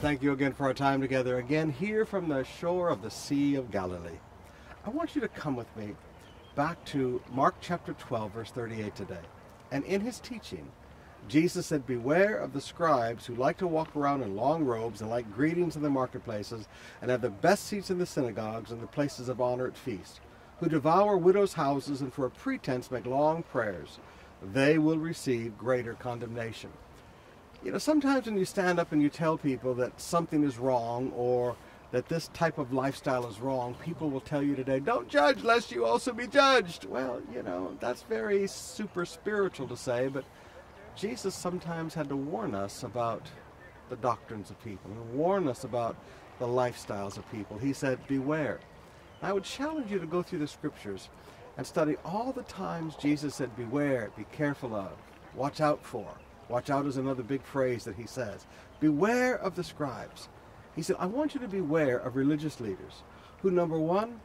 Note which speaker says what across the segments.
Speaker 1: thank you again for our time together again here from the shore of the Sea of Galilee. I want you to come with me back to Mark chapter 12, verse 38 today. And in his teaching, Jesus said, Beware of the scribes who like to walk around in long robes and like greetings in the marketplaces and have the best seats in the synagogues and the places of honor at feasts, who devour widows' houses and for a pretense make long prayers. They will receive greater condemnation you know, sometimes when you stand up and you tell people that something is wrong or that this type of lifestyle is wrong, people will tell you today, don't judge lest you also be judged. Well, you know, that's very super spiritual to say, but Jesus sometimes had to warn us about the doctrines of people and warn us about the lifestyles of people. He said, beware. I would challenge you to go through the scriptures and study all the times Jesus said, beware, be careful of, watch out for. Watch out is another big phrase that he says. Beware of the scribes. He said, I want you to beware of religious leaders who, number one,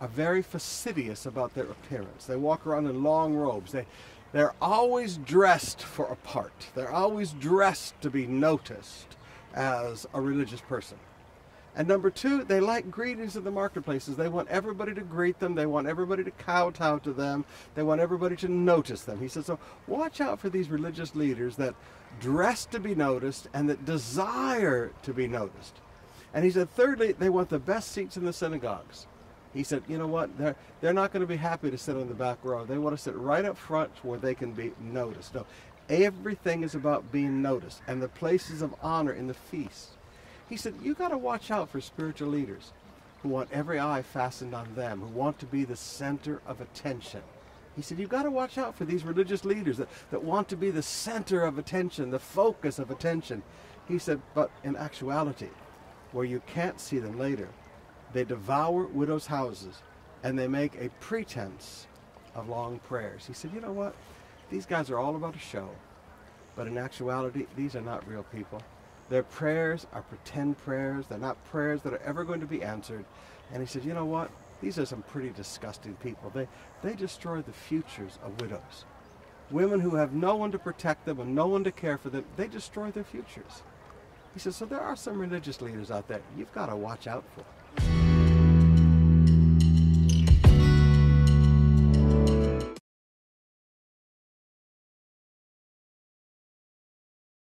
Speaker 1: are very fastidious about their appearance. They walk around in long robes. They, they're always dressed for a part. They're always dressed to be noticed as a religious person. And number two, they like greetings in the marketplaces. They want everybody to greet them. They want everybody to kowtow to them. They want everybody to notice them. He says, so watch out for these religious leaders that dress to be noticed and that desire to be noticed. And he said, thirdly, they want the best seats in the synagogues. He said, you know what? They're, they're not going to be happy to sit on the back row. They want to sit right up front where they can be noticed. No, everything is about being noticed and the places of honor in the feast he said, you got to watch out for spiritual leaders who want every eye fastened on them, who want to be the center of attention. He said, you've got to watch out for these religious leaders that, that want to be the center of attention, the focus of attention. He said, but in actuality, where you can't see them later, they devour widows' houses and they make a pretense of long prayers. He said, you know what? These guys are all about a show. But in actuality, these are not real people. Their prayers are pretend prayers. They're not prayers that are ever going to be answered. And he said, you know what? These are some pretty disgusting people. They, they destroy the futures of widows. Women who have no one to protect them and no one to care for them, they destroy their futures. He says, so there are some religious leaders out there you've got to watch out for.